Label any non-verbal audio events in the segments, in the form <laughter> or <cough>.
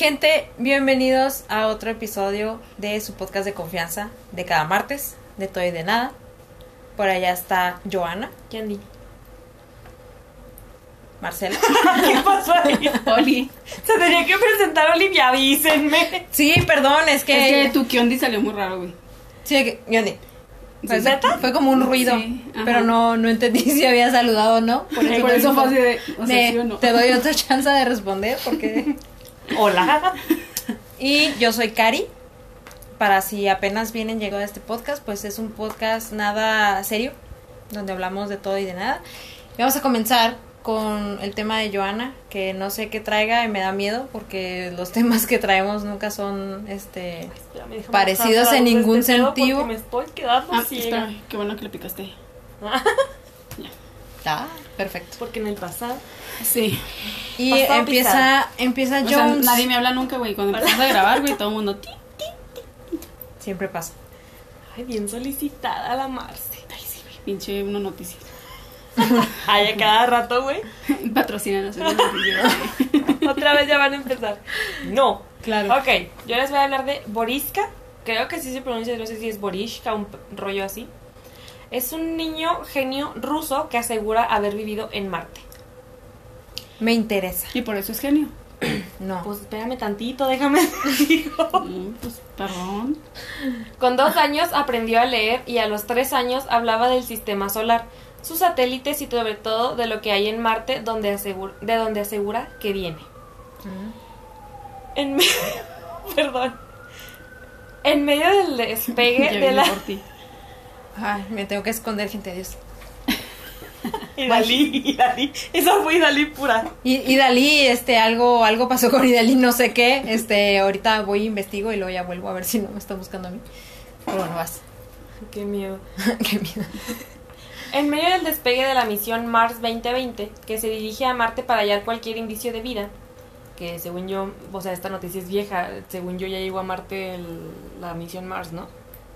Gente, bienvenidos a otro episodio de su podcast de confianza de cada martes, de todo y de nada. Por allá está Joana, Candy. Marcela. <laughs> ¿Qué pasó ahí? Oli. Se tenía que presentar Olivia, avísenme. Sí, perdón, es que. Es que tu Kiondi salió muy raro, güey. Sí, que- yo ni- Pues. Fue como un ruido, Sí, pero no, no entendí <laughs> si había saludado o no. Por eso, Por eso fue así de. O sea, ¿sí o no? Te doy otra <laughs> chance de responder porque... Hola. <laughs> Y yo soy Cari. Para si apenas vienen llegado a este podcast, pues es un podcast nada serio, donde hablamos de todo y de nada. Y vamos a comenzar con el tema de Joana, que no sé qué traiga y me da miedo porque los <laughs> temas que traemos nunca son este Parecidos en de ningún este sentido. Me estoy quedando Ah, ciega. espera, qué bueno que le picaste. <laughs> Ah, perfecto. Porque en el pasado. Sí. Y Pasado empieza empieza O sea, Jones. nadie me habla nunca, güey. Cuando empiezas a grabar, güey, todo el mundo. "Ti". Siempre pasa. Ay, bien solicitada la Marce. Ay, sí, güey. Pinche una noticia. <laughs> Ay, a cada rato, güey. <laughs> Güey. <laughs> Otra vez ya van a empezar. No. Claro. Ok, yo les voy a hablar de Boriska. Creo que sí se pronuncia, no sé si es Borishka, un rollo así. Es un niño genio ruso que asegura haber vivido en Marte. Me interesa. Y por eso es genio. <clears throat> No. Pues espérame tantito, déjame. <laughs> Mm, Pues, perdón. Con dos años aprendió a leer y a los tres años hablaba del sistema solar, sus satélites y sobre todo de lo que hay en Marte donde asegura, de donde asegura que viene. En medio, <laughs> perdón. En medio del despegue <laughs> de la por ti. Ay, me tengo que esconder, gente, Dios. <laughs> Idalí, Idalí. Esa fue Idalí pura. Y, y Dalí, este, algo, algo pasó con Idalí, no sé qué. Este, ahorita voy investigo y luego ya vuelvo a ver si no me está buscando a mí. Pero bueno, vas. <laughs> Qué miedo. <laughs> qué miedo. En medio del despegue de la misión Mars 2020, que se dirige a Marte para hallar cualquier indicio de vida, que según yo, o sea, esta noticia es vieja, según yo ya llegó a Marte el- la misión Mars, ¿no?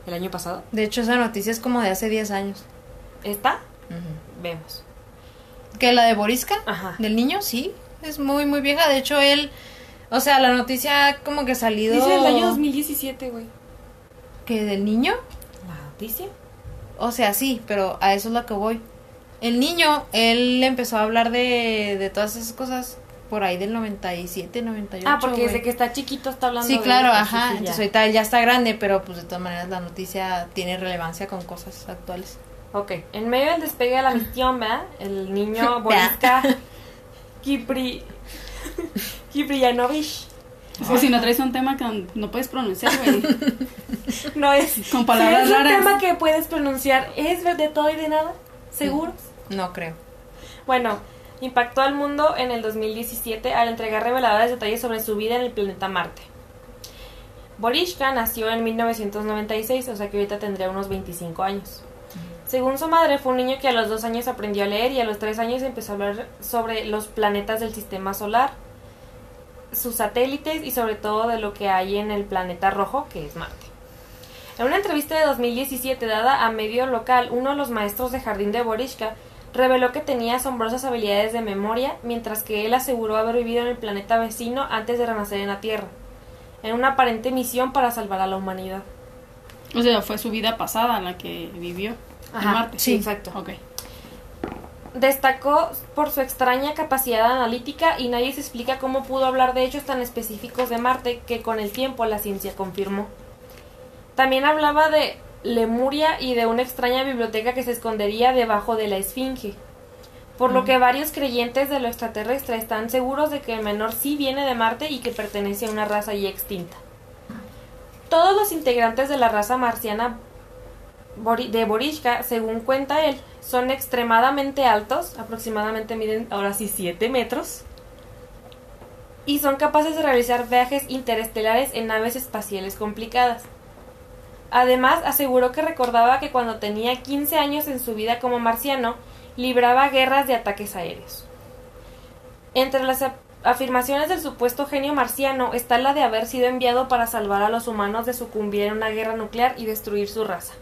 El año pasado. De hecho, esa noticia es como de hace 10 años. ¿Está? Vemos. ¿Que la de Boriska? Ajá. ¿Del niño? Sí. Es muy, muy vieja. De hecho, él. O sea, la noticia como que ha salido. Dice el año 2017, güey. ¿Que del niño? ¿La noticia? O sea, sí, pero a eso es lo que voy. El niño, él empezó a hablar de, de todas esas cosas por ahí del 97, 98. Ah, porque desde güey. que está chiquito está hablando Sí, de claro, eso, ajá. sí. Entonces ahorita él ya está grande, pero pues de todas maneras la noticia tiene relevancia con cosas actuales. Ok, en medio del despegue de la misión, ¿verdad? El niño. <laughs> Boriska Kipri... Kipriyanovich. Es que si no traes un tema que no puedes pronunciar, güey. <laughs> No es... Con palabras si es raras. un tema que puedes pronunciar, ¿es de todo y de nada? ¿Seguros? No creo. Bueno, impactó al mundo en el 2017 al entregar reveladores detalles sobre su vida en el planeta Marte. Borishka nació en 1996, o sea que ahorita tendría unos 25 años. Según su madre, fue un niño que a los dos años aprendió a leer y a los tres años empezó a hablar sobre los planetas del sistema solar, sus satélites y sobre todo de lo que hay en el planeta rojo, que es Marte. En una entrevista de 2017 dada a medio local, uno de los maestros de jardín de Borishka reveló que tenía asombrosas habilidades de memoria, mientras que él aseguró haber vivido en el planeta vecino antes de renacer en la Tierra, en una aparente misión para salvar a la humanidad. O sea, fue su vida pasada la que vivió Ajá, en Marte. sí, exacto. Ok. Destacó por su extraña capacidad analítica y nadie se explica cómo pudo hablar de hechos tan específicos de Marte que con el tiempo la ciencia confirmó. También hablaba de Lemuria y de una extraña biblioteca que se escondería debajo de la Esfinge. Por lo que varios creyentes de lo extraterrestre están seguros de que el menor sí viene de Marte y que pertenece a una raza ya extinta. Todos los integrantes de la raza marciana de Borishka, según cuenta él, son extremadamente altos, aproximadamente miden ahora sí 7 metros, y son capaces de realizar viajes interestelares en naves espaciales complicadas. Además, aseguró que recordaba que cuando tenía 15 años en su vida como marciano, libraba guerras de ataques aéreos. Entre las afirmaciones del supuesto genio marciano está la de haber sido enviado para salvar a los humanos de sucumbir en una guerra nuclear y destruir su raza.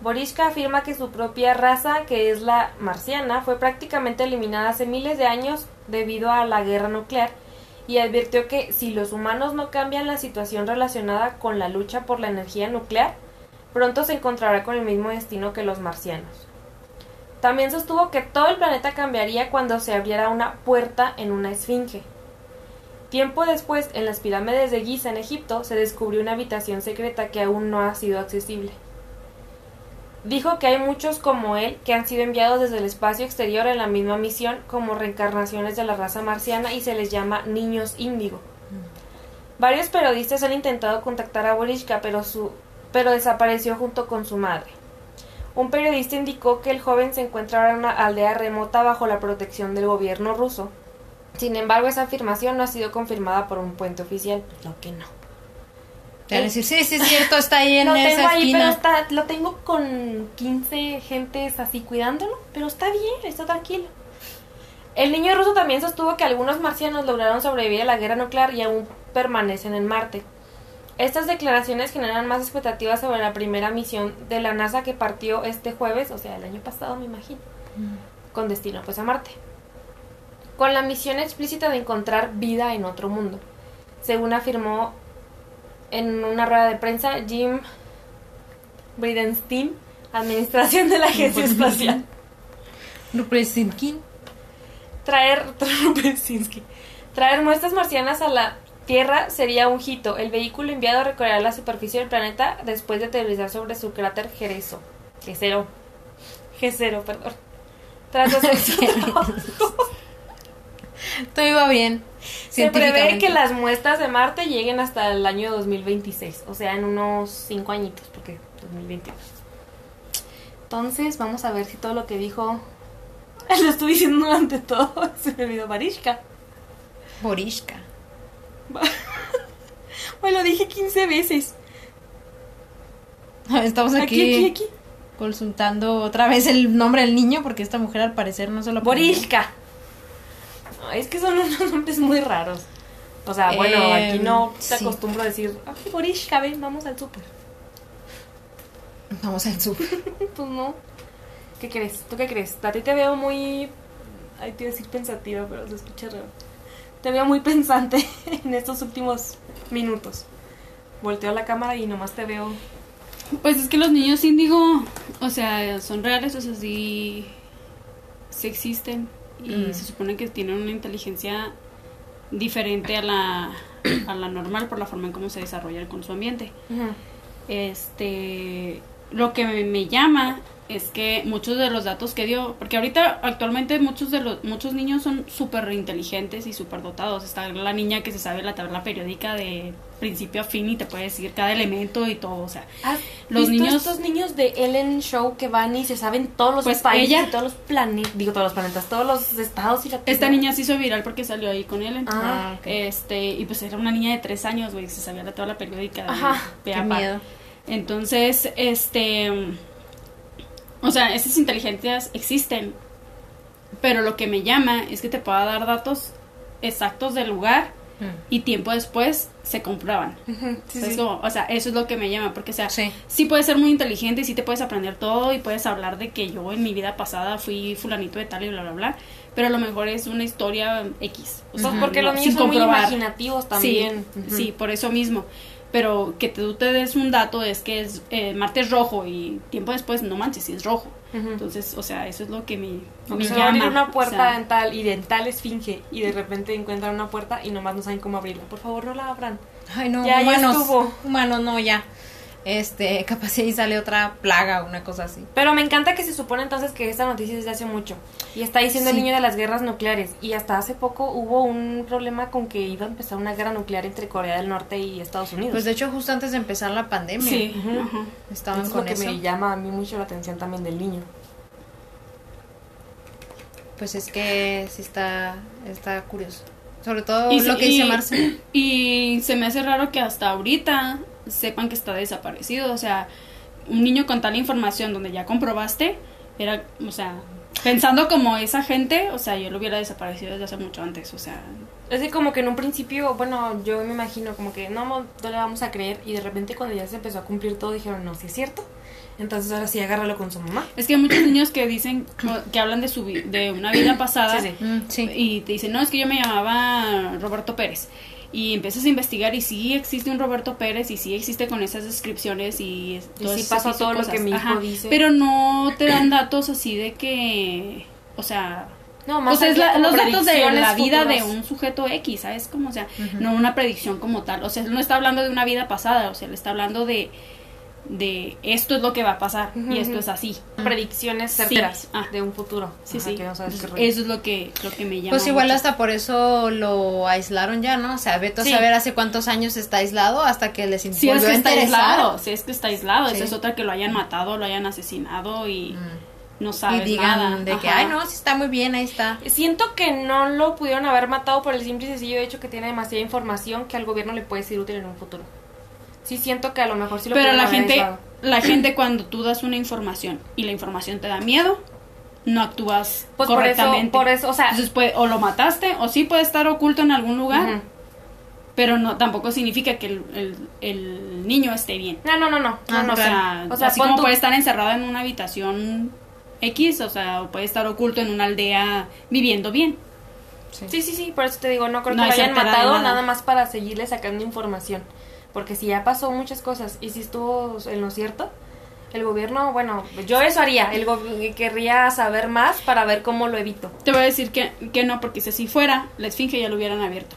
Borishka afirma que su propia raza, que es la marciana, fue prácticamente eliminada hace miles de años debido a la guerra nuclear y advirtió que si los humanos no cambian la situación relacionada con la lucha por la energía nuclear, pronto se encontrará con el mismo destino que los marcianos. También sostuvo que todo el planeta cambiaría cuando se abriera una puerta en una esfinge. Tiempo después, en las pirámides de Giza en Egipto, se descubrió una habitación secreta que aún no ha sido accesible. Dijo que hay muchos como él que han sido enviados desde el espacio exterior en la misma misión como reencarnaciones de la raza marciana y se les llama niños índigo. Varios periodistas han intentado contactar a Borishka, pero, su, pero desapareció junto con su madre. Un periodista indicó que el joven se encuentra ahora en una aldea remota bajo la protección del gobierno ruso. Sin embargo, esa afirmación no ha sido confirmada por un puente oficial, lo que no. Te van a decir, sí, sí, es <laughs> cierto, está ahí en lo esa tengo ahí, esquina. pero está, lo tengo con 15 gentes así cuidándolo, pero está bien, está tranquilo. El niño ruso también sostuvo que algunos marcianos lograron sobrevivir a la guerra nuclear y aún permanecen en Marte. Estas declaraciones generan más expectativas sobre la primera misión de la NASA que partió este jueves, o sea, el año pasado me imagino, con destino pues a Marte. Con la misión explícita de encontrar vida en otro mundo, según afirmó en una rueda de prensa Jim Bridenstine, administración de la Agencia Espacial. Rupresinkin. Traer. <laughs> Traer muestras marcianas a la Tierra sería un hito. El vehículo enviado recorrerá la superficie del planeta después de aterrizar sobre su cráter Gereso. G0. G0, perdón. Tras hacer su trabajo, <laughs> Todo iba bien. se prevé que las muestras de Marte lleguen hasta el año 2026. O sea, en unos 5 añitos, porque 2022. Entonces, vamos a ver si todo lo que dijo. <laughs> Lo estuve diciendo durante todo. <laughs> Se me olvidó Marishka. Borishka. Bueno, lo dije 15 veces. Estamos aquí, Aquí, aquí, aquí. consultando otra vez el nombre del niño porque esta mujer al parecer no se lo. Borishka. Es que son <laughs> unos nombres muy raros. O sea, bueno, Eh, aquí no te sí. acostumbro a decir, ay, Borishka, ven, vamos al súper. Vamos al sur. <laughs> Pues no. ¿Qué crees? ¿Tú qué crees? A ti te veo muy. Ay, te iba a decir pensativa, pero se escucha raro. Te veo muy pensante <laughs> en estos últimos minutos. Volteo la cámara y nomás te veo. Pues es que los niños índigo, o sea, son reales, o sea, sí, sí existen. Y Mm. se supone que tienen una inteligencia diferente a la, a la normal por la forma en cómo se desarrollan con su ambiente. Este, lo que me, me llama es que muchos de los datos que dio, porque ahorita actualmente muchos de los muchos niños son súper inteligentes y súper dotados. Está la niña que se sabe la tabla periódica de principio a fin y te puede decir cada elemento y todo, o sea, ¿Has Los niños- estos niños de Ellen Show que van y se saben todos los Pues países ella- y todos los planetas, digo todos los planetas, todos los estados y la esta niña se hizo viral porque salió ahí con él. Ah, ok. Este, y pues era una niña de tres años, güey, se sabía la tabla periódica de Ajá, Qué miedo. Entonces, este. O sea, esas inteligencias existen. Pero lo que me llama es que te pueda dar datos exactos del lugar Mm. y tiempo después se comprueban. O sea, eso es lo que me llama. Porque, o sea, Sí. sí puedes ser muy inteligente y sí te puedes aprender todo y puedes hablar de que yo en mi vida pasada fui fulanito de tal y bla, bla, bla. Pero a lo mejor es una historia X. O Pues sea, porque no, los niños son muy imaginativos también. Sí, sí, por eso mismo. Pero que tú te des un dato es que es eh, Marte es rojo y tiempo después no manches, si es rojo. Entonces, o sea, eso es lo que me, O me sea, abrir llama. una o puerta sea, en tal y de en tal esfinge y de repente encuentran una puerta y nomás no saben cómo abrirla. Por favor, no la abran. Ay, no, Ya, ya humanos. estuvo. Humanos, no, ya. Este, <laughs> capaz ahí sale otra plaga o una cosa así. Pero me encanta que se supone entonces que esta noticia es de hace mucho. Y está diciendo Sí. el niño de las guerras nucleares. Y hasta hace poco hubo un problema con que iba a empezar una guerra nuclear entre Corea del Norte y Estados Unidos. Pues de hecho, justo antes de empezar la pandemia, Sí, Ujú. ajá. estaban Eso es con lo que eso. me llama a mí mucho la atención también del niño. Pues es que sí está, está curioso. Sobre todo Y lo que dice y- Marce. <clears throat> Y se me hace raro que hasta ahorita sepan que está desaparecido. O sea, un niño con tal información donde ya comprobaste, era, o sea, Pensando como esa gente, o sea, yo lo hubiera desaparecido desde hace mucho antes, o sea, Es que como que en un principio, bueno, yo me imagino como que no, no le vamos a creer y de repente cuando ya se empezó a cumplir todo dijeron, no, sí es cierto. Entonces ahora sí, agárralo con su mamá. es que hay muchos niños que dicen, <clears throat> que hablan de su de una vida pasada Sí. Mm, sí. y te dicen, no, es que yo me llamaba Roberto Pérez. Y empiezas a investigar y sí existe un Roberto Pérez y sí existe con esas descripciones y, Y sí todo lo cosas. que mi hijo Ajá, dice. Pero no te dan datos así de que, o sea, No, más o sea, es la- los datos de la vida de un sujeto X, ¿sabes? Como, o sea, no una predicción como tal. O sea, él no está hablando de una vida pasada, o sea, él está hablando de, de esto es lo que va a pasar y esto es así. predicciones Sí. certeras Ah. de un futuro. Sí, Ajá, sí. que no sabes qué Entonces, rollo. eso es lo que, lo que me llama. Pues igual mucho. hasta por eso lo aislaron ya, ¿no? O sea, vete a saber hace cuántos años está aislado hasta que les Si es que a está aislado, si es que está aislado, Sí. esa es otra que lo hayan matado, lo hayan asesinado y Mm. no Y sabes digan nada. de que, ay, no, sí está muy bien, ahí está. Siento que no lo pudieron haber matado por el simple y sencillo hecho que tiene demasiada información que al gobierno le puede ser útil en un futuro. Sí siento que a lo mejor sí lo Pero la gente, la gente cuando tú das una información y la información te da miedo, no actúas Pues por eso, correctamente. por eso, o sea, Entonces puede, o lo mataste o sí puede estar oculto en algún lugar, pero no tampoco significa que el, el- el niño esté bien. no, no, no, no, no, Ah, no, o sea, o sea, así como tú- puede estar encerrado en una habitación X, o sea, o puede estar oculto en una aldea viviendo bien. Sí, sí, sí, por eso te digo, no creo No que lo hay hayan matado nada. nada. más para seguirle sacando información. Porque si ya pasó muchas cosas y si estuvo en lo cierto, el gobierno, bueno, yo eso haría. El gobierno querría saber más para ver cómo lo evito. Te voy a decir que, que no, porque si así fuera, la esfinge ya lo hubieran abierto.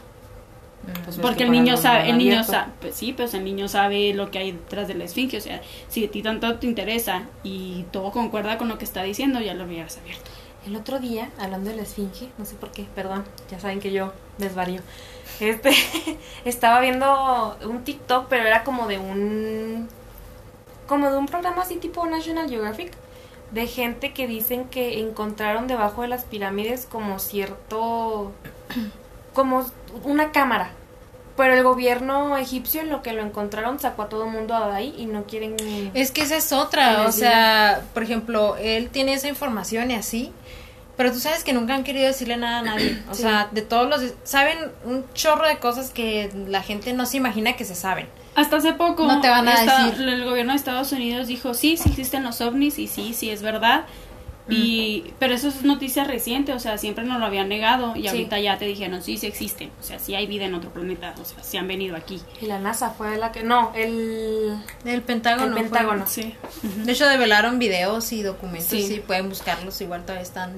Pues ves Porque que el niño sabe, el niño sabe, pues sí, pues el niño sabe lo que hay detrás de la esfinge, o sea, si a ti tanto te interesa y todo concuerda con lo que está diciendo, ya lo hubieras abierto. El otro día, hablando de la esfinge, no sé por qué, perdón, ya saben que yo desvarío. Este, <laughs> estaba viendo un TikTok, pero era como de un como de un programa así tipo National Geographic de gente que dicen que encontraron debajo de las pirámides como cierto <clears throat> como una cámara. Pero el gobierno egipcio en lo que lo encontraron sacó a todo el mundo de ahí y no quieren Es que esa es otra, o sea, por ejemplo, él tiene esa información y así, pero tú sabes que nunca han querido decirle nada a nadie, <clears throat> o Sí. sea, de todos los, saben un chorro de cosas que la gente no se imagina que se saben. Hasta hace poco No te van a esta- decir. el gobierno de Estados Unidos dijo, sí, sí existen los ovnis y sí, sí es verdad. Y, pero eso es noticia reciente, o sea, siempre nos lo habían negado y Sí. ahorita ya te dijeron, sí, sí existen, o sea, sí hay vida en otro planeta, o sea, sí han venido aquí. Y la NASA fue la que no, el El Pentágono. El fue- Pentágono. Sí. De hecho, develaron videos y documentos, Sí. sí. pueden buscarlos, igual todavía están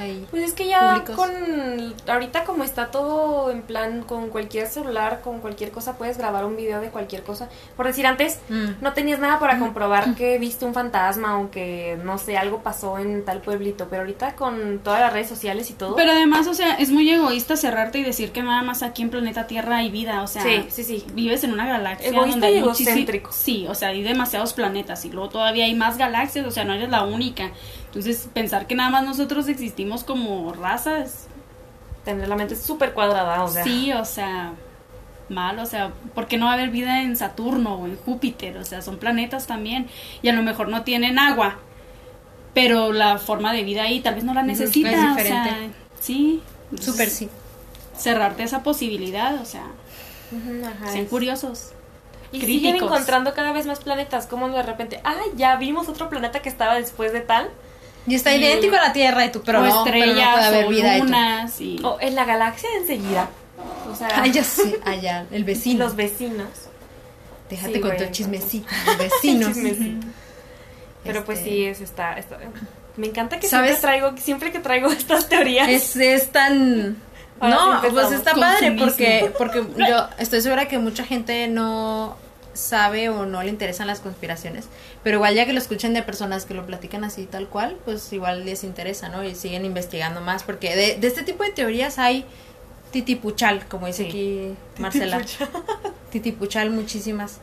ahí. Pues es que ya públicos. con ahorita como está todo en plan con cualquier celular, con cualquier cosa puedes grabar un video de cualquier cosa. Por decir antes Mm. no tenías nada para comprobar que viste un fantasma o que no sé, algo pasó en tal pueblito, pero ahorita con todas las redes sociales y todo. Pero además, o sea, es muy egoísta cerrarte y decir que nada más aquí en planeta Tierra hay vida, o sea, Sí, sí, sí. vives en una galaxia Egoísta donde hay y egocéntrico. Sí, o sea, hay demasiados planetas y luego todavía hay más galaxias, o sea, no eres la única. Entonces, pensar que nada más nosotros existimos como razas, tener la mente súper cuadrada, o sea. sí, o sea, mal, o sea, ¿por qué no va a haber vida en Saturno o en Júpiter? O sea, son planetas también y a lo mejor no tienen agua, pero la forma de vida ahí tal vez no la necesita, es o sea, diferente. sí. Súper sí. cerrarte esa posibilidad, o sea, ajá, sean es- curiosos. Y siguen críticos. encontrando cada vez más planetas, como de repente, ah, ya vimos otro planeta que estaba después de tal. Y está Y- idéntico a la Tierra y tú, pero o no, pero no estrellas, puede haber o vida y tú. lunas, y... O en la galaxia de enseguida. O sea, Ay, ya sé, <laughs> allá, el y vecino. los vecinos. Déjate Sí, con tu chismecito, <laughs> los vecinos. Chismecito. Pero pues Este, sí, es está, está- Me encanta que ¿Sabes? siempre traigo, siempre que traigo <laughs> estas teorías. Es, es tan... Ahora no, pues está padre porque, porque yo estoy segura que mucha gente no sabe o no le interesan las conspiraciones, pero igual ya que lo escuchen de personas que lo platican así tal cual, pues igual les interesa, ¿no? Y siguen investigando más, porque de, de este tipo de teorías hay titipuchal, como dice Sí. aquí Marcela. Titipuchal <laughs> muchísimas.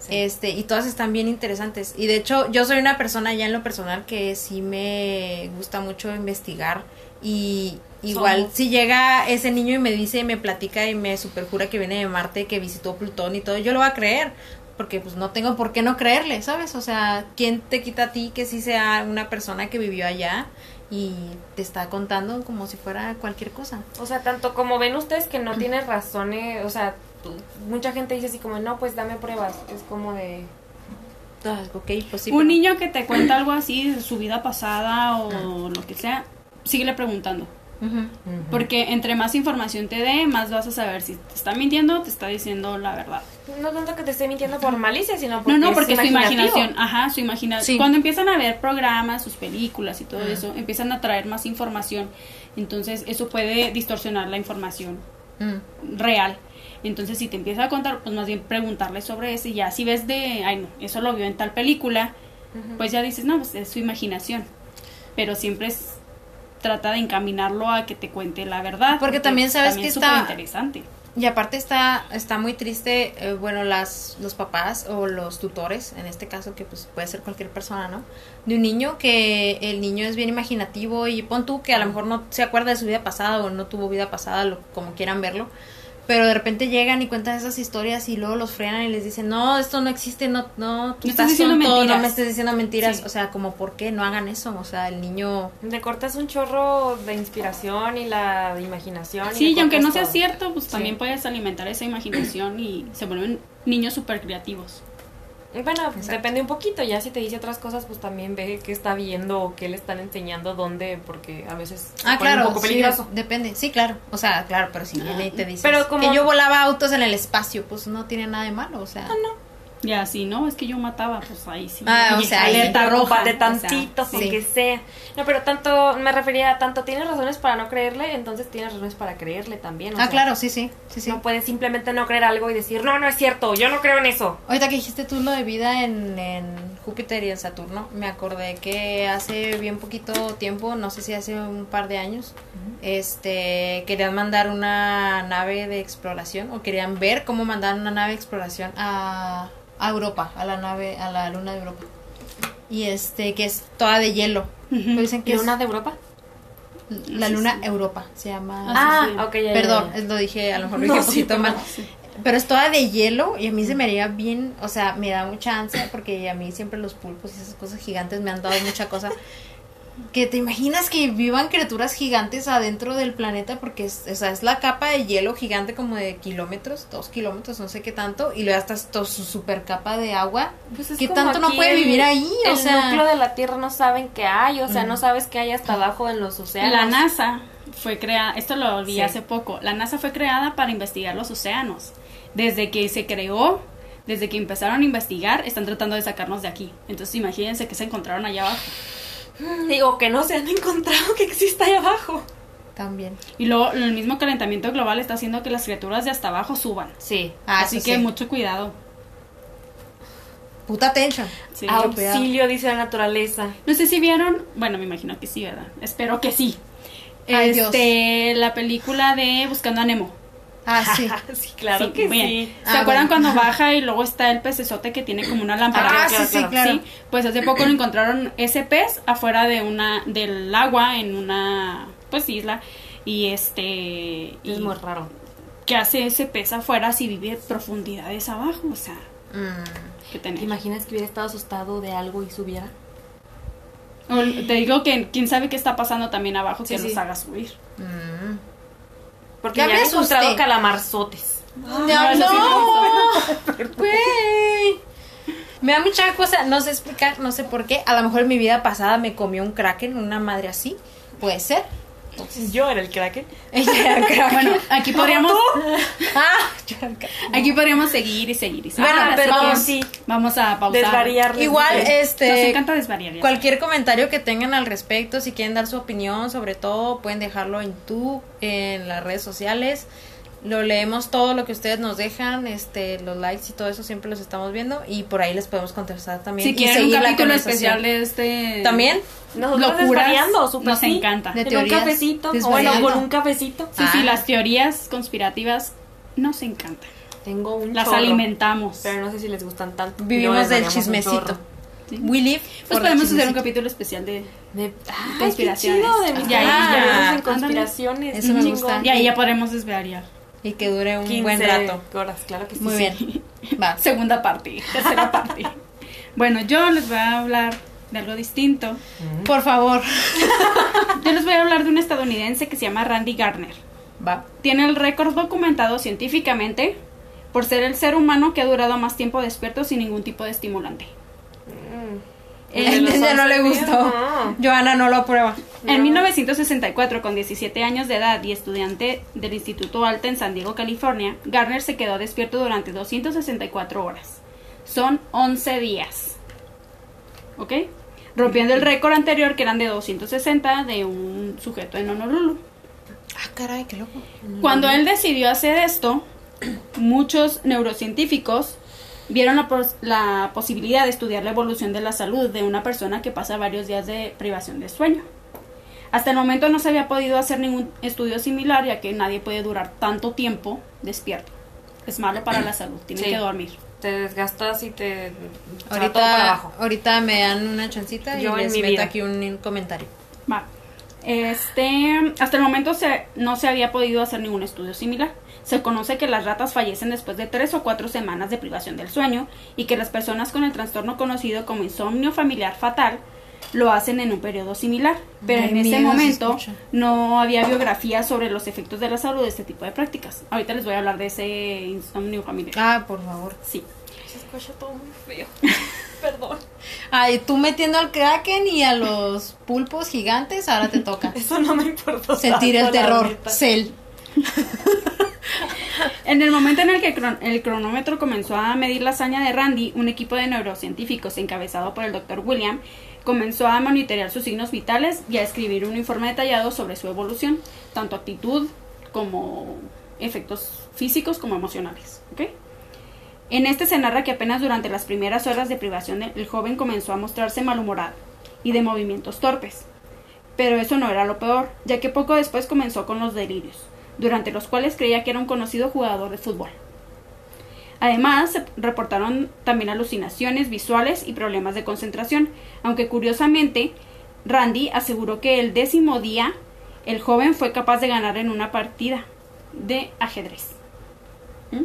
Sí. Este, y todas están bien interesantes. Y de hecho, yo soy una persona ya en lo personal que sí me gusta mucho investigar. Y igual, Somos. si llega ese niño y me dice, me platica y me superjura que viene de Marte, que visitó Plutón y todo, yo lo voy a creer. porque pues no tengo por qué no creerle, ¿sabes? O sea, ¿quién te quita a ti que sí sea una persona que vivió allá y te está contando como si fuera cualquier cosa? O sea, tanto como ven ustedes que no tiene razones, o sea, mucha gente dice así como, no, pues dame pruebas. Es como de... Ah, ok, pues sí. un pero- niño que te cuenta algo así de su vida pasada o lo que sea, síguele preguntando. Porque entre más información te dé, más vas a saber si te está mintiendo o te está diciendo la verdad. No tanto que te esté mintiendo por malicia, sino porque No, no, es su imaginación, ajá, su imaginación. Sí. Cuando empiezan a ver programas, sus películas y todo eso, empiezan a traer más información. Entonces, eso puede distorsionar la información Mm. real. Entonces, si te empieza a contar, pues más bien preguntarle sobre eso y ya si ves de, ay no, eso lo vio en tal película, pues ya dices, no, pues es su imaginación. Pero siempre es trata de encaminarlo a que te cuente la verdad. Porque también sabes también que es está- interesante. Y aparte está, está muy triste, eh, bueno, las, los papás o los tutores, en este caso que pues puede ser cualquier persona, ¿no? De un niño que el niño es bien imaginativo y pon tú que a lo mejor no se acuerda de su vida pasada o no tuvo vida pasada, lo, como quieran verlo, pero de repente llegan y cuentan esas historias y luego los frenan y les dicen, no, esto no existe, no, no, tú Me estás estás diciendo tonto, no mentiras". me estés diciendo mentiras, Sí. o sea, como, ¿por qué no hagan eso? O sea, el niño... Le cortas un chorro de inspiración y la imaginación. Sí, y aunque no sea todo. cierto, pues Sí. también puedes alimentar esa imaginación y se vuelven niños súper creativos. Bueno, Exacto. depende un poquito. Ya si te dice otras cosas, pues también ve qué está viendo o qué le están enseñando, dónde, porque a veces Ah, claro, un poco sí, peligroso. depende. Sí, claro. O sea, claro, pero si viene y te dice Pero como- que yo volaba autos en el espacio, pues no tiene nada de malo, o sea. Y así, ¿no? Es que yo mataba, pues ahí sí. Ah, o sea, alerta roja. Preocúpate o sea, tantito, sí. aunque sea. No, pero tanto, me refería a tanto tienes razones para no creerle, entonces tienes razones para creerle también. o Ah, sea, claro, sí, sí, sí, sí. No puedes simplemente no creer algo y decir, no, no es cierto, yo no creo en eso. Ahorita que dijiste tú lo de vida en, en Júpiter y en Saturno, me acordé que hace bien poquito tiempo, no sé si hace un par de años, este, querían mandar una nave de exploración o querían ver cómo mandar una nave de exploración a, a Europa, a la nave, a la luna de Europa. Y este, que es toda de hielo. Pero dicen que ¿Luna es de Europa? la Sí, luna sí. Europa, se llama. Ah, sí, sí. ok, ya, Perdón, ya. lo dije, a lo mejor lo <laughs> No, dije un sí, poquito mal. Pero es toda de hielo y a mí se me haría bien, o sea, me da mucha ansia porque a mí siempre los pulpos y esas cosas gigantes me han dado mucha cosa. <laughs> Que te imaginas que vivan criaturas gigantes adentro del planeta porque es, o sea, es la capa de hielo gigante como de kilómetros, dos kilómetros, no sé qué tanto, y luego hasta esto, su super capa de agua. Pues es ¿Qué como tanto no puede el- vivir ahí? O el sea, núcleo de la Tierra no saben qué hay, o sea, Mm. no sabes qué hay hasta abajo en los océanos. La NASA fue creada, esto lo vi Sí. hace poco, la NASA fue creada para investigar los océanos. Desde que se creó, desde que empezaron a investigar, están tratando de sacarnos de aquí. Entonces imagínense que se encontraron allá abajo. Digo, que no se han encontrado que exista ahí abajo. también. Y luego el mismo calentamiento global está haciendo que las criaturas de hasta abajo suban. Sí. Ah, Así que sí. mucho cuidado. Puta atención. Sí. Auxilio, dice la naturaleza. No sé si vieron, bueno, me imagino que sí, ¿verdad? Espero que sí. Ay, Dios. este, la película de Buscando a Nemo. Ah, <laughs> sí. sí, claro Sí, que bien. sí. ¿Se Ah, acuerdan bueno. cuando baja y luego está el pecesote que tiene como una lámpara? Ah, claro, sí, sí, claro. Sí, pues hace poco lo encontraron ese pez afuera de una del agua en una pues isla y este Es y muy raro. ¿qué hace ese pez afuera si vive profundidades abajo? O sea, Mm. que ¿Te tener. imaginas que hubiera estado asustado de algo y subiera? O te digo que quién sabe qué está pasando también abajo Sí, que los haga subir. Mm. Porque Ya ya, me han encontrado asusté. calamarzotes. No, no, no. <laughs> Güey. Me da mucha cosa, no sé explicar, no sé por qué. A lo mejor en mi vida pasada me comió un kraken, una madre así. Puede ser. Yo era el kraken. Ella era el kraken. Bueno, aquí podríamos <laughs> ah, yo era el kraken. aquí podríamos seguir y seguir y seguir. Bueno, Así pero vamos, sí. vamos a pausar. Desvariar. Igual, Sí. Nos este. encanta desvariar. ya. Cualquier comentario que tengan al respecto, si quieren dar su opinión sobre todo, pueden dejarlo en YouTube, en las redes sociales. Lo leemos todo lo que ustedes nos dejan, este, los likes y todo eso siempre los estamos viendo y por ahí les podemos contestar también. Si y quieren un capítulo especial de este También. Nosotros locuras, súper nos sí. encanta. De En un teorías, cafecito. O bueno, con un cafecito. Sí, sí, Ah. las teorías conspirativas nos encantan. Tengo un Las chorro, alimentamos. Pero no sé si les gustan tanto. Vivimos Luego del chismecito. Sí. We live Pues podemos hacer un capítulo especial de... De ay, Conspiraciones. qué chido, de Ah, ya, teorías ya, en conspiraciones. Eso me gusta. Y ahí ya podremos desvariar. Y que dure un 15 buen rato. horas, claro que sí. Muy Sí. bien. Va. <laughs> Segunda parte, tercera parte. Bueno, yo les voy a hablar de algo distinto. Por favor. <laughs> Yo les voy a hablar de un estadounidense que se llama Randy Garner. Va. Tiene el récord documentado científicamente por ser el ser humano que ha durado más tiempo despierto sin ningún tipo de estimulante. Mm. Ese <laughs> no le 11 días, gustó. no. Joana no lo aprueba. En No. 1964, con 17 años de edad y estudiante del Instituto Alta en San Diego, California, Garner se quedó despierto durante 264 horas. Son 11 días. ¿Ok? Rompiendo el récord anterior que eran de 260 de un sujeto en Honolulu. Ah, caray, qué loco. Cuando él decidió hacer esto, <clears throat> muchos neurocientíficos vieron la, pos- la posibilidad de estudiar la evolución de la salud de una persona que pasa varios días de privación de sueño. Hasta el momento no se había podido hacer ningún estudio similar, ya que nadie puede durar tanto tiempo despierto. Es malo para la salud, tiene Sí. que dormir. Te desgastas y te. todo para Ahorita, abajo. ahorita me dan una chancita Yo y les mi meto vida. aquí un comentario. Va. Este, hasta el momento se, no se había podido hacer ningún estudio similar. Se conoce que las ratas fallecen después de tres o cuatro semanas de privación del sueño y que las personas con el trastorno conocido como insomnio familiar fatal lo hacen en un periodo similar. Pero Ay, en ese momento no había biografía sobre los efectos de la salud de este tipo de prácticas. Ahorita les voy a hablar de ese insomnio familiar. Ah, por favor. Sí. Se escucha todo muy feo. <laughs> Perdón. Ay, tú metiendo al kraken y a los pulpos gigantes, ahora te toca. <laughs> Eso no me importó. Sentir el terror. Cel. <laughs> En el momento en el que el cronómetro comenzó a medir la hazaña de Randy, un equipo de neurocientíficos encabezado por el Dr. William comenzó a monitorear sus signos vitales y a escribir un informe detallado sobre su evolución, tanto actitud como efectos físicos como emocionales. ¿ok? En este se narra que apenas durante las primeras horas de privación el joven comenzó a mostrarse malhumorado y de movimientos torpes. Pero eso no era lo peor, ya que poco después comenzó con los delirios, durante los cuales creía que era un conocido jugador de fútbol. Además, se reportaron también alucinaciones visuales y problemas de concentración, aunque curiosamente, Randy aseguró que el décimo día el joven fue capaz de ganar en una partida de ajedrez. ¿Mm?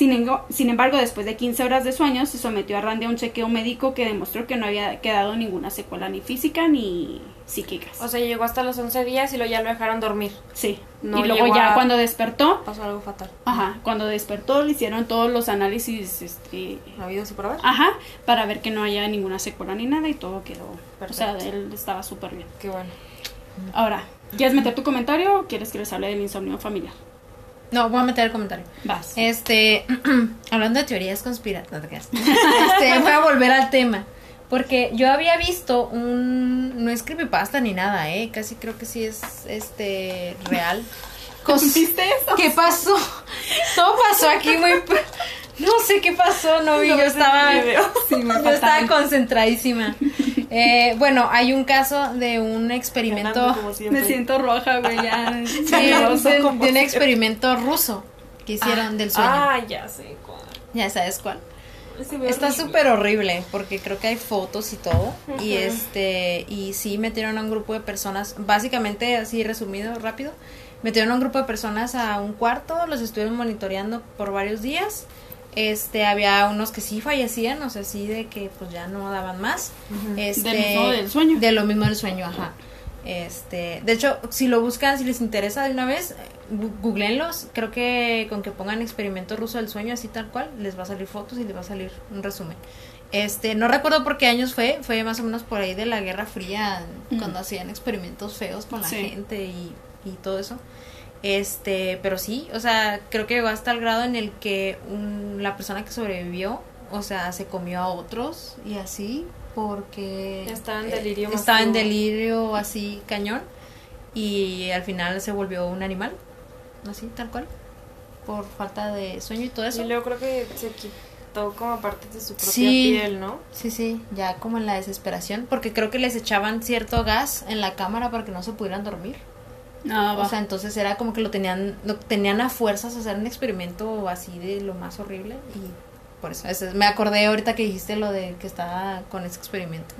Sin, embargo, después de 15 horas de sueño, se sometió a Randy a un chequeo médico que demostró que no había quedado ninguna secuela ni física ni psíquicas. O sea, llegó hasta los 11 días y luego ya lo dejaron dormir. sí. no y luego ya a- cuando despertó, Pasó algo fatal. ajá, cuando despertó le hicieron todos los análisis, este, ¿Habidos y por haber? ajá, para ver que no haya ninguna secuela ni nada y todo quedó, o sea, Perfecto. él estaba súper bien. Qué bueno. Ahora, ¿quieres meter tu comentario o quieres que les hable del insomnio familiar? No, voy a meter el comentario. Vas. Este, <clears throat> hablando de teorías conspirativas, no te creas. Este, <laughs> voy a volver al tema. Porque yo había visto un. No es creepypasta ni nada, ¿eh? Casi creo que sí es este real. <laughs> ¿Viste eso? ¿Qué pasó? Todo pasó aquí muy. No sé qué pasó, no vi. <laughs> <laughs> yo estaba. Sí, me Yo estaba faltaron. concentradísima. Eh, bueno, hay un caso de un experimento. Me siento roja, güey, ya. <laughs> Sí, de, de un experimento ruso que hicieron del sueño. Ah, ya sé cuál. Ya sabes cuál. Sí, Está súper horrible porque creo que hay fotos y todo. Y este y sí metieron a un grupo de personas, básicamente así resumido rápido, metieron a un grupo de personas a un cuarto, los estuvieron monitoreando por varios días. Este, había unos que sí fallecían, o sea, sí de que pues ya no daban más. Este, Del mismo del sueño. De lo mismo del sueño, ajá. Este, de hecho, si lo buscan, si les interesa de una vez, googleenlos. Creo que con que pongan experimento ruso del sueño, así tal cual, les va a salir fotos y les va a salir un resumen. Este, no recuerdo por qué años fue, fue más o menos por ahí de la Guerra Fría, Mm. cuando hacían experimentos feos con la Sí. gente y, y todo eso. Este, pero sí, o sea, creo que llegó hasta el grado en el que un- la persona que sobrevivió, o sea, se comió a otros y así, porque Estaba en eh, delirio estaba en delirio así cañón y al final se volvió un animal, así tal cual, por falta de sueño y todo eso. Y luego creo que se quitó como parte de su propia Sí. piel, ¿no? Sí, sí, ya como en la desesperación, porque creo que les echaban cierto gas en la cámara para que no se pudieran dormir. Ah. O sea, entonces era como que lo tenían, lo tenían a fuerzas hacer un experimento así de lo más horrible y por eso. Ese- me acordé ahorita que dijiste lo de que estaba con ese experimento.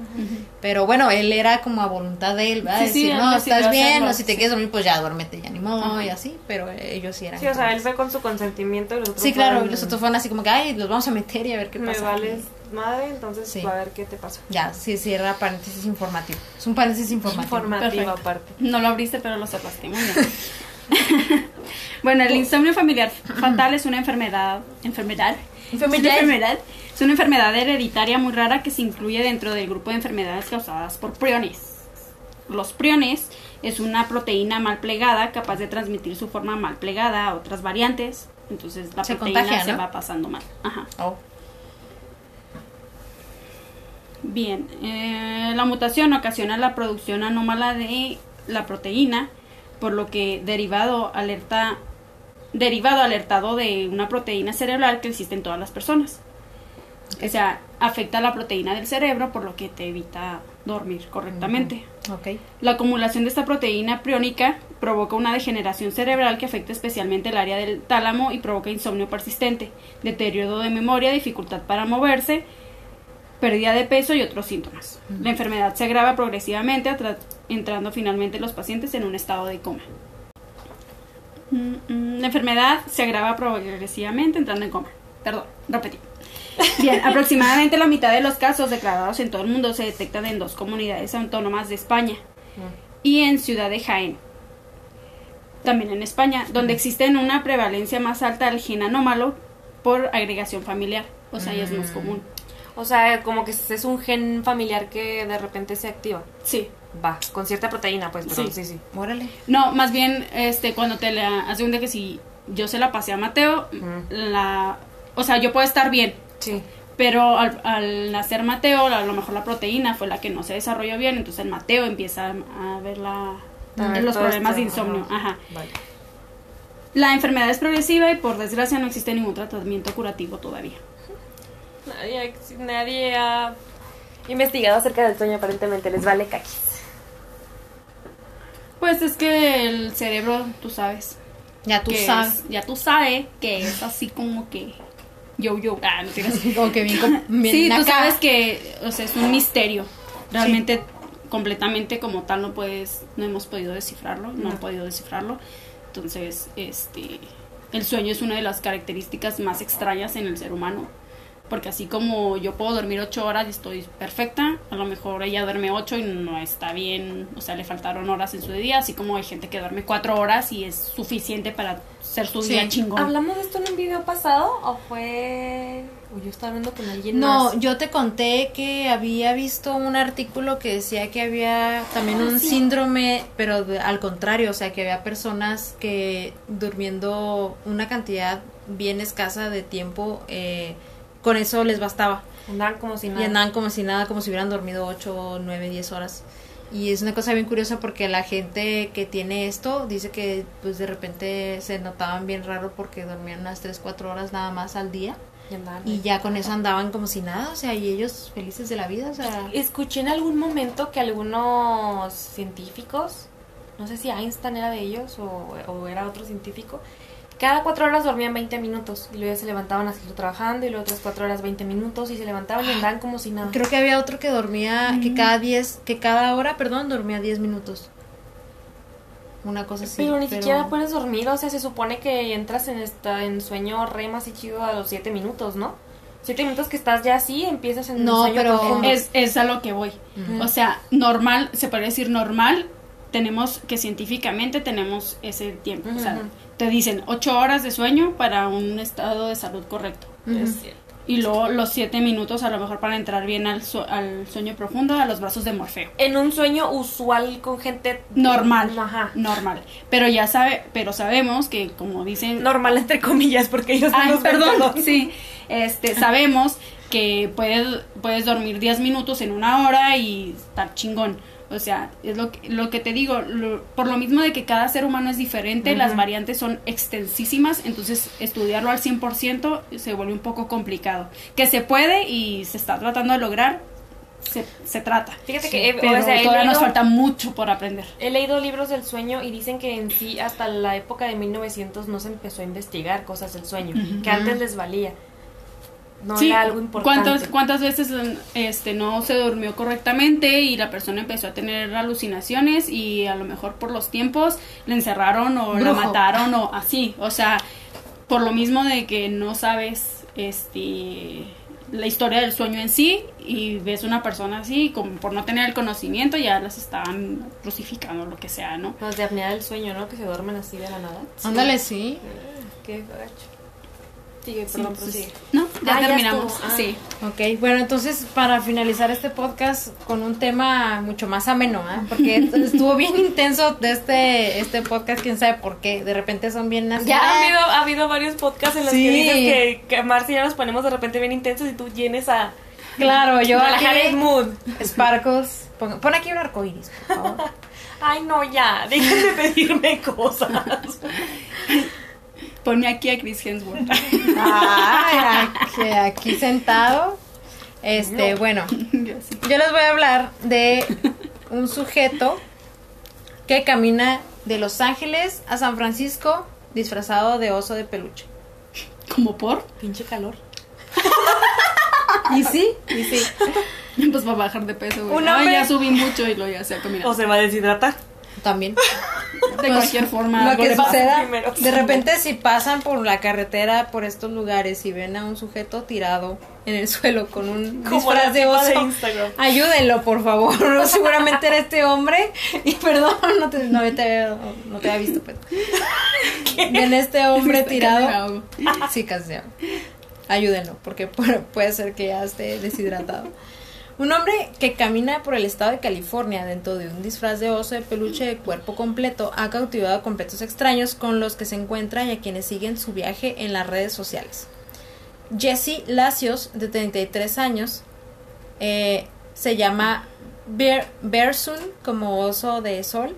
Pero bueno, él era como a voluntad de él, ¿verdad? Sí, Decir, no, estás bien, o si te sí. quieres dormir, pues ya duérmete, ya ni modo, y así. Pero ellos sí eran. Sí, o sea, él fue con su consentimiento y los otros Sí, claro, y fueron, los otros fueron así como que, ay, los vamos a meter y a ver qué Me pasa. vales madre, entonces Sí. va a ver qué te pasa. Ya, sí, sí, era paréntesis informativo. Es un paréntesis informativo. Informativo aparte. No lo abriste, pero lo cerraste. Muy bien. <laughs> bueno, el insomnio familiar fatal es una enfermedad. ¿Enfermedad? Enfermedad. Es una enfermedad. Es una enfermedad hereditaria muy rara que se incluye dentro del grupo de enfermedades causadas por priones. Los priones es una proteína mal plegada capaz de transmitir su forma mal plegada a otras variantes. Entonces la Se proteína contagia, se va pasando mal. Ajá. Oh. Bien, eh, la mutación ocasiona la producción anómala de la proteína, por lo que derivado alerta derivado alertado de una proteína cerebral que existe en todas las personas. O sea, afecta a la proteína del cerebro, por lo que te evita dormir correctamente. La acumulación de esta proteína priónica provoca una degeneración cerebral que afecta especialmente el área del tálamo y provoca insomnio persistente, deterioro de memoria, dificultad para moverse, pérdida de peso y otros síntomas. La enfermedad se agrava progresivamente, entrando finalmente los pacientes en un estado de coma. Mm, mm, La enfermedad se agrava progresivamente entrando en coma. Perdón, repetí. Bien, <laughs> aproximadamente la mitad de los casos declarados en todo el mundo se detectan en dos comunidades autónomas de España y en Ciudad de Jaén. También en España, donde existe una prevalencia más alta del gen anómalo por agregación familiar. O sea, ya es más común. O sea, como que es un gen familiar que de repente se activa. Sí. Va, con cierta proteína, pues, pero Sí. sí, sí. Órale. No, más bien, este, cuando te la hace un de que si yo se la pasé a Mateo, la, o sea, yo puedo estar bien, Sí. pero al, al nacer Mateo, a lo mejor la proteína fue la que no se desarrolló bien, entonces el Mateo empieza a ver la, A ver los problemas de insomnio. ajá. Ajá. Vale. La enfermedad es progresiva y por desgracia no existe ningún tratamiento curativo todavía. Nadie, nadie ha investigado acerca del sueño, aparentemente. Les vale caquis. Pues es que el cerebro, tú sabes, Ya tú sabes. es- ya tú sabes que es así como que yo yo, ah, no. <laughs> Como que bien, <laughs> bien Sí, tú acá. sabes que, o sea, es un misterio. Realmente, completamente como tal, no puedes, no hemos podido descifrarlo, no, No. han podido descifrarlo. Entonces, este, el sueño es una de las características más extrañas en el ser humano. Porque así como yo puedo dormir ocho horas y estoy perfecta, a lo mejor ella duerme ocho y no está bien, o sea, le faltaron horas en su día, así como hay gente que duerme cuatro horas y es suficiente para ser su Sí. día chingón. ¿Hablamos de esto en un video pasado o fue.? O yo estaba hablando con alguien No, más? yo te conté que había visto un artículo que decía que había también Ah, un sí. síndrome, pero de- al contrario, o sea, que había personas que durmiendo una cantidad bien escasa de tiempo, eh, con eso les bastaba. Andaban como si nada. Y andaban como si nada, como si hubieran dormido 8, 9, 10 horas. Y es una cosa bien curiosa porque la gente que tiene esto dice que pues de repente se notaban bien raro porque dormían unas 3, 4 horas nada más al día. Y andaban Y ya con eso andaban como si nada, o sea, y ellos felices de la vida, o sea... Escuché en algún momento que algunos científicos, no sé si Einstein era de ellos o, o era otro científico, cada cuatro horas dormían 20 minutos y luego ya se levantaban a seguir trabajando y luego otras cuatro horas 20 minutos y se levantaban y andaban como si nada. Creo que había otro que dormía, que cada 10, que cada hora, perdón, dormía 10 minutos. Una cosa así. pero ni siquiera puedes dormir, o sea, se supone que entras en esta en sueño REM así chido a los 7 minutos, ¿no? 7 minutos que estás ya así, empiezas en No, sueño pero. Es, es a lo que voy. O sea, normal, se puede decir normal, tenemos que científicamente tenemos ese tiempo. O sea. Te dicen ocho horas de sueño para un estado de salud correcto. Es cierto. Y luego los siete minutos a lo mejor para entrar bien al, su- al sueño profundo a los brazos de Morfeo. En un sueño usual con gente Normal. Ajá. Normal. Pero ya sabe, pero sabemos que como dicen Normal entre comillas porque ellos Ay, perdón, todos. sí. Este, sabemos que puedes, puedes dormir 10 minutos en una hora y estar chingón. O sea, es lo que, lo que te digo, lo- por lo mismo de que cada ser humano es diferente, las variantes son extensísimas, entonces estudiarlo al 100% se vuelve un poco complicado. Que se puede y se está tratando de lograr, se, se trata. Fíjate que Pero o sea, he todavía nos falta mucho por aprender. He leído libros del sueño y dicen que en sí hasta la época de 1900 no se empezó a investigar cosas del sueño, que antes les valía. No Sí, era algo importante. ¿cuántas, ¿Cuántas veces este no se durmió correctamente y la persona empezó a tener alucinaciones y a lo mejor por los tiempos le encerraron o la mataron o así? O sea, por lo mismo de que no sabes este la historia del sueño en sí y ves una persona así, como por no tener el conocimiento ya las estaban crucificando o lo que sea, ¿no? Los de apnea del sueño, ¿no? Que se duermen así de la nada. Ándale, sí. Qué gacho. Sigue, Sí, perdón, entonces- prosigue. no, ya Ah, ya terminamos. estuvo. Ah. Sí. Ok, bueno, entonces para finalizar este podcast con un tema mucho más ameno, ¿ah? porque <laughs> estuvo bien intenso de este, este podcast, quién sabe por qué, de repente son bien así. Ya ha habido, ha habido varios podcasts en los Sí. que dices que, que Marcia y yo nos ponemos de repente bien intensos y tú vienes a Claro, yo aquí, relajar el mood. Sparkles, pon, pon aquí un arcoíris, por favor. <laughs> Ay, no, ya, dejen de pedirme cosas. <laughs> Ponme aquí a Chris Hemsworth. Ay, aquí, aquí sentado. Este, bueno, <laughs> Yo sí. yo les voy a hablar de un sujeto que camina de Los Ángeles a San Francisco disfrazado de oso de peluche. ¿Como por? Pinche calor. <laughs> Y sí, y sí. <laughs> Pues va a bajar de peso, güey. Un Ay, ya subí mucho y lo ya se ha combinado. O se va a deshidratar. También. de cualquier forma. Lo que suceda, primero. de repente si pasan por la carretera, por estos lugares y ven a un sujeto tirado en el suelo con un Como disfraz de oso, ayúdenlo por favor. <laughs> Seguramente era este hombre y perdón, no te, no te, había- no te había visto. Pero. Ven este hombre tirado. Sí, casi. Ayúdenlo, porque pu- puede ser que ya esté deshidratado. Un hombre que camina por el estado de California dentro de un disfraz de oso de peluche de cuerpo completo ha cautivado a completos extraños con los que se encuentra y a quienes siguen su viaje en las redes sociales. Jesse Lacios, de 33 años, eh, se llama Bear, Bearsun, como oso de sol,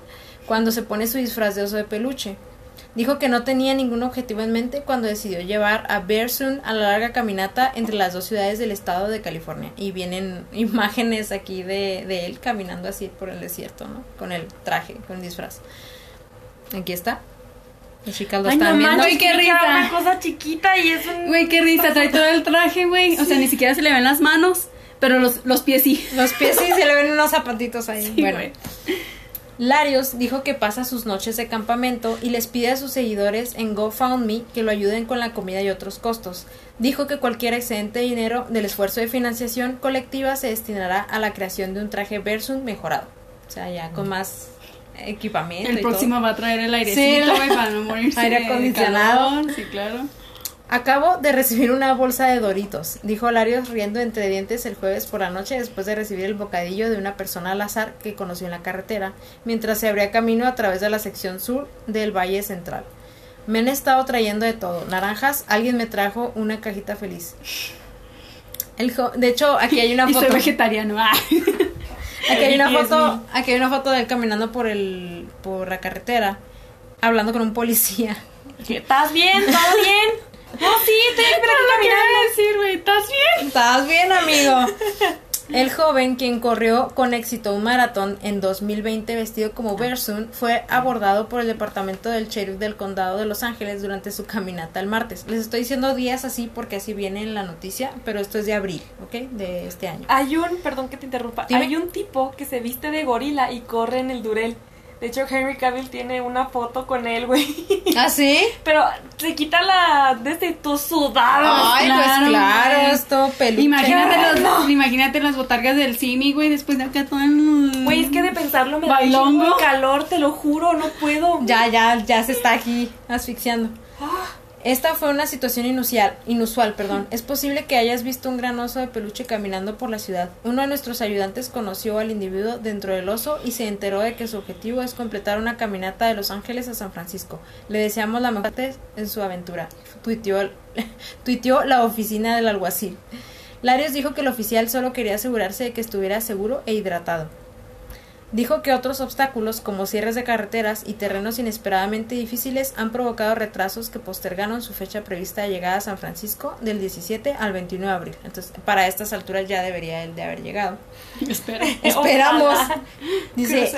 cuando se pone su disfraz de oso de peluche. Dijo que no tenía ningún objetivo en mente cuando decidió llevar a Bearsun a la larga caminata entre las dos ciudades del estado de California. Y vienen <laughs> imágenes aquí de, de él caminando así por el desierto, ¿no? Con el traje, con el disfraz. Aquí está. Las chicas lo Ay, están no viendo. manches, Ay, qué risa. una cosa chiquita y es un... Güey, qué risa, trae todo el traje, güey. O sea, ni siquiera se le ven las manos, pero los, los pies sí. Los pies sí se le ven unos zapatitos ahí. Sí, bueno. güey. Larios dijo que pasa sus noches de campamento y les pide a sus seguidores en GoFundMe que lo ayuden con la comida y otros costos. Dijo que cualquier excedente de dinero del esfuerzo de financiación colectiva se destinará a la creación de un traje Versun mejorado. O sea, ya con más equipamiento. El y próximo todo. va a traer el Sí, airecito, la- güey, para no morirse. <laughs> Aire acondicionado. Sí, claro. Acabo de recibir una bolsa de Doritos, dijo Larios riendo entre dientes el jueves por la noche después de recibir el bocadillo de una persona al azar que conoció en la carretera, mientras se abría camino a través de la sección sur del Valle Central. Me han estado trayendo de todo, naranjas, alguien me trajo una cajita feliz. El jo- de hecho, aquí hay una <laughs> Y soy foto. vegetariano. Ah. <laughs> Aquí hay una foto, aquí hay una foto de él caminando por el por la carretera, hablando con un policía. ¿Estás bien? ¿Todo bien? <laughs> No, sí, estoy aquí ¿Qué voy caminando. a decir, güey? ¿Estás bien? ¿Estás bien, amigo? <laughs> El joven, quien corrió con éxito un maratón en 2020 vestido como Bersun, fue abordado por el departamento del sheriff del condado de Los Ángeles durante su caminata el martes. Les estoy diciendo días así porque así viene en la noticia, pero esto es de abril, ¿ok? De este año. Hay un, perdón que te interrumpa, Dime. hay un tipo que se viste de gorila y corre en el Durel. De hecho, Henry Cavill tiene una foto con él, güey. ¿Ah, sí? Pero se quita la de este tu sudado. Ay, pues claro, claro, güey. esto peluche. Imagínate, los, imagínate las botargas del Simi, güey, después de acá todo el... Güey, es que de pensarlo me da un Bailongo. de calor, te lo juro, no puedo. Ya, ya, ya se está aquí asfixiando. Esta fue una situación inusual, inusual, perdón. Es posible que hayas visto un gran oso de peluche caminando por la ciudad. Uno de nuestros ayudantes conoció al individuo dentro del oso y se enteró de que su objetivo es completar una caminata de Los Ángeles a San Francisco. Le deseamos la mejor en su aventura. Tuiteó, <laughs> tuiteó la oficina del alguacil. Larios dijo que el oficial solo quería asegurarse de que estuviera seguro e hidratado. Dijo que otros obstáculos, como cierres de carreteras y terrenos inesperadamente difíciles, han provocado retrasos que postergaron su fecha prevista de llegada a San Francisco del 17 al 21 de abril. Entonces, para estas alturas ya debería él de haber llegado. Espera. <laughs> Esperamos. Ojalá. Dice,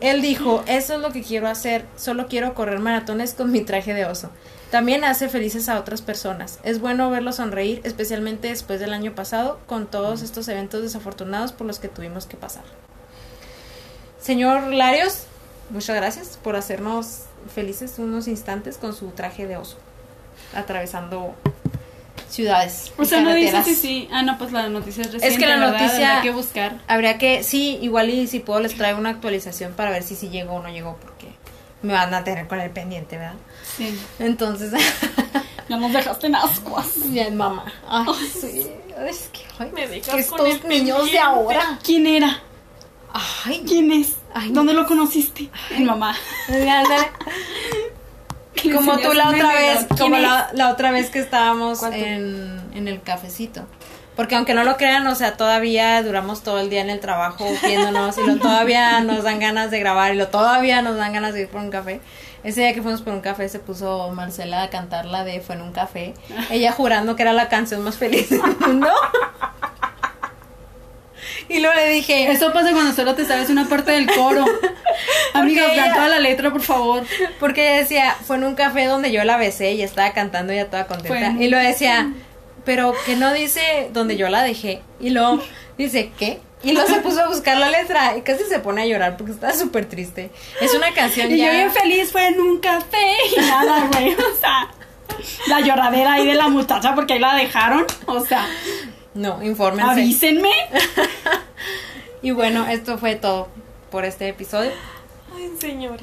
él dijo, eso es lo que quiero hacer, solo quiero correr maratones con mi traje de oso. También hace felices a otras personas. Es bueno verlo sonreír, especialmente después del año pasado, con todos estos eventos desafortunados por los que tuvimos que pasar. Señor Larios, muchas gracias por hacernos felices unos instantes con su traje de oso, atravesando ciudades. O sea, no dice si sí. Ah, no, pues la noticia es reciente. que la ¿verdad? noticia- Habrá que buscar. Habría que, sí, igual y si puedo les traigo una actualización para ver si sí llegó o no llegó, porque me van a tener con el pendiente, ¿verdad? Sí. Entonces, <laughs> Ya nos dejaste en ascuas. ya mamá. Ay, sí, es que, ay, Me dejas que con estos niños de ahora. ¿Quién era? Ay, ¿Quién es? Ay, ¿Dónde lo conociste? En mamá. ándale. Le como tú la otra vez, como ¿Quién la, la otra vez que estábamos en, en el cafecito. Porque aunque no lo crean, o sea, todavía duramos todo el día en el trabajo viéndonos y lo todavía nos dan ganas de grabar y lo todavía nos dan ganas de ir por un café. Ese día que fuimos por un café se puso Marcela a cantar la de Fue en un café. Ella jurando que era la canción más feliz del mundo. Y luego le dije, es? Eso pasa cuando solo te sabes una parte del coro. <laughs> Vean toda la letra, por favor. Porque ella decía, fue en un café donde yo la besé y estaba cantando ya toda contenta. en Y lo decía, pero que no dice donde yo la dejé. Y luego dice, ¿qué? Y luego se puso a buscar la letra y casi se pone a llorar porque estaba súper triste. Es una canción Y ya... yo bien feliz fue en un café y nada, güey. O sea, la lloradera ahí de la muchacha porque ahí la dejaron. O sea, No, infórmense. avísenme. <laughs> Y bueno, esto fue todo por este episodio. Ay, señora.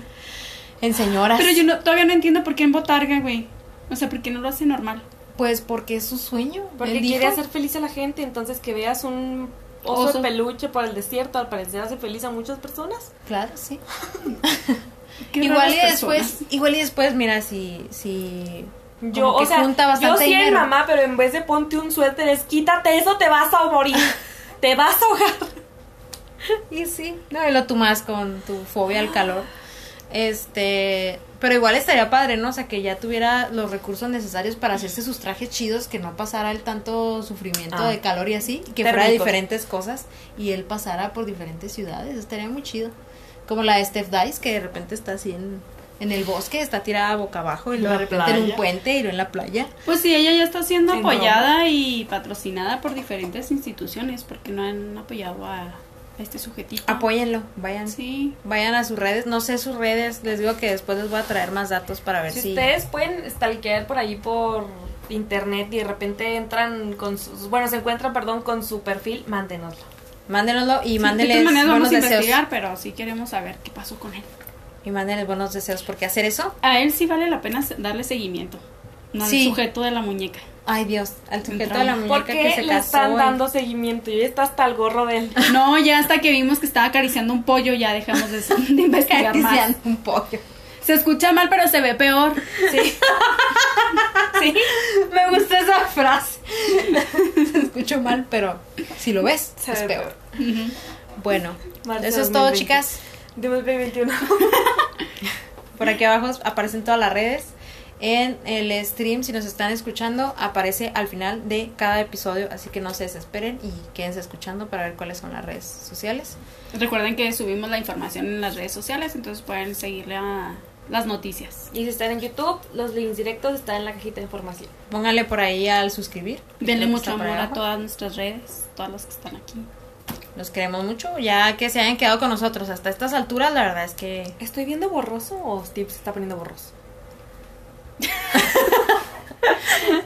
En señoras. Pero yo no, todavía no entiendo por qué en botarga, güey. O sea, ¿por qué no lo hace normal? Pues porque es su sueño. Porque Él quiere dijo. hacer feliz a la gente, entonces que veas un oso, Oso. de peluche por el desierto, al parecer hace feliz a muchas personas. Claro, sí. <laughs> Igual y después, igual y después, mira, si, si Yo, o sea, yo sí dinero. mamá, pero en vez de ponte un suéter, es quítate eso, te vas a morir. <laughs> te vas a ahogar. Y sí, no, y lo tú más con tu fobia al calor. Este, pero igual estaría padre, ¿no? O sea, que ya tuviera los recursos necesarios para hacerse sus trajes chidos, que no pasara el tanto sufrimiento Ah. de calor y así, y que fuera de diferentes cosas y él pasara por diferentes ciudades, estaría muy chido. Como la de Steph Dice, que de repente está así en, en el bosque, está tirada boca abajo y luego de repente en un playa. puente y luego en la playa. Pues sí, ella ya está siendo apoyada y patrocinada por diferentes instituciones porque no han apoyado a, a este sujetito. Apóyenlo, vayan. Sí. Vayan a sus redes, no sé sus redes, les digo que después les voy a traer más datos para ver Si si... ustedes pueden stalkear por ahí por internet y de repente entran con sus, bueno, se encuentran, perdón, con su perfil, mándenoslo. Mándenoslo y Sí, mándenles de todas maneras vamos a deseos. investigar, pero sí queremos saber qué pasó con él. Y mándenles buenos deseos, porque hacer eso, A él sí vale la pena darle seguimiento. No al Sí. sujeto de la muñeca. ay Dios, al sujeto de la muñeca ¿Por que se le casó. están y- dando seguimiento? Y está hasta el gorro de él. <laughs> No, ya hasta que vimos que estaba acariciando un pollo, ya dejamos de, <laughs> de investigar más. Acariciando un pollo. Se escucha mal, pero se ve peor. Sí. <laughs> sí. Me gusta esa frase. Se escucho mal, pero si lo ves, Se es ve peor. Bueno, eso es todo, 2020. chicas. 2021. Por aquí abajo aparecen todas las redes. En el stream, si nos están escuchando, aparece al final de cada episodio, así que no se desesperen y quédense escuchando para ver cuáles son las redes sociales. Recuerden que subimos la información en las redes sociales, entonces pueden seguirle a las noticias. Y si están en YouTube, los links directos están en la cajita de información. Pónganle por ahí al suscribir. Denle mucho amor a todas nuestras redes, todas las que están aquí. Los queremos mucho, ya que se hayan quedado con nosotros hasta estas alturas, la verdad es que ¿Estoy viendo borroso o Steve se está poniendo borroso? <laughs>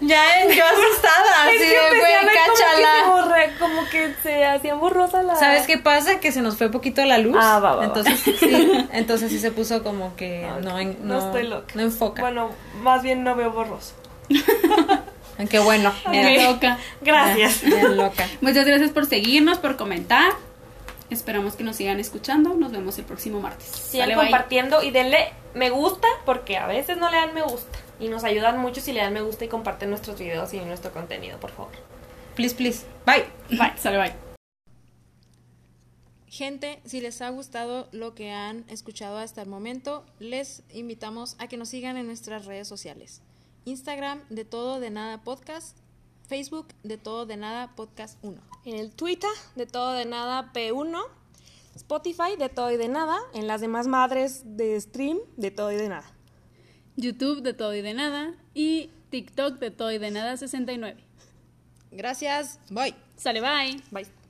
ya yo asustada, así de güey, ver como que cáchala. Como que se hacían borrosas las... ¿Sabes qué pasa? Que se nos fue poquito la luz. Ah, va, va, va. entonces <laughs> sí, entonces sí se puso como que Ah, no, en- no no, estoy loca. no enfoca. Bueno, más bien no veo borroso. <laughs> Aunque bueno, Bien mira, loca. <laughs> Gracias. ya- ya loca. <laughs> Muchas gracias por seguirnos, por comentar. Esperamos que nos sigan escuchando. Nos vemos el próximo martes. Sigan bye. compartiendo y denle me gusta porque a veces no le dan me gusta. Y nos ayudan mucho si le dan me gusta y comparten nuestros videos y nuestro contenido, por favor. Please, please. Bye. Bye. <laughs> Sale, bye. Gente, si les ha gustado lo que han escuchado hasta el momento, les invitamos a que nos sigan en nuestras redes sociales. Instagram de todo de nada podcast, Facebook de todo de nada podcast 1. En el Twitter de todo de nada P1, Spotify de todo y de nada, en las demás madres de stream de todo y de nada. YouTube de todo y de nada y TikTok de todo y de nada 69. Gracias, bye. Sale, bye. Bye.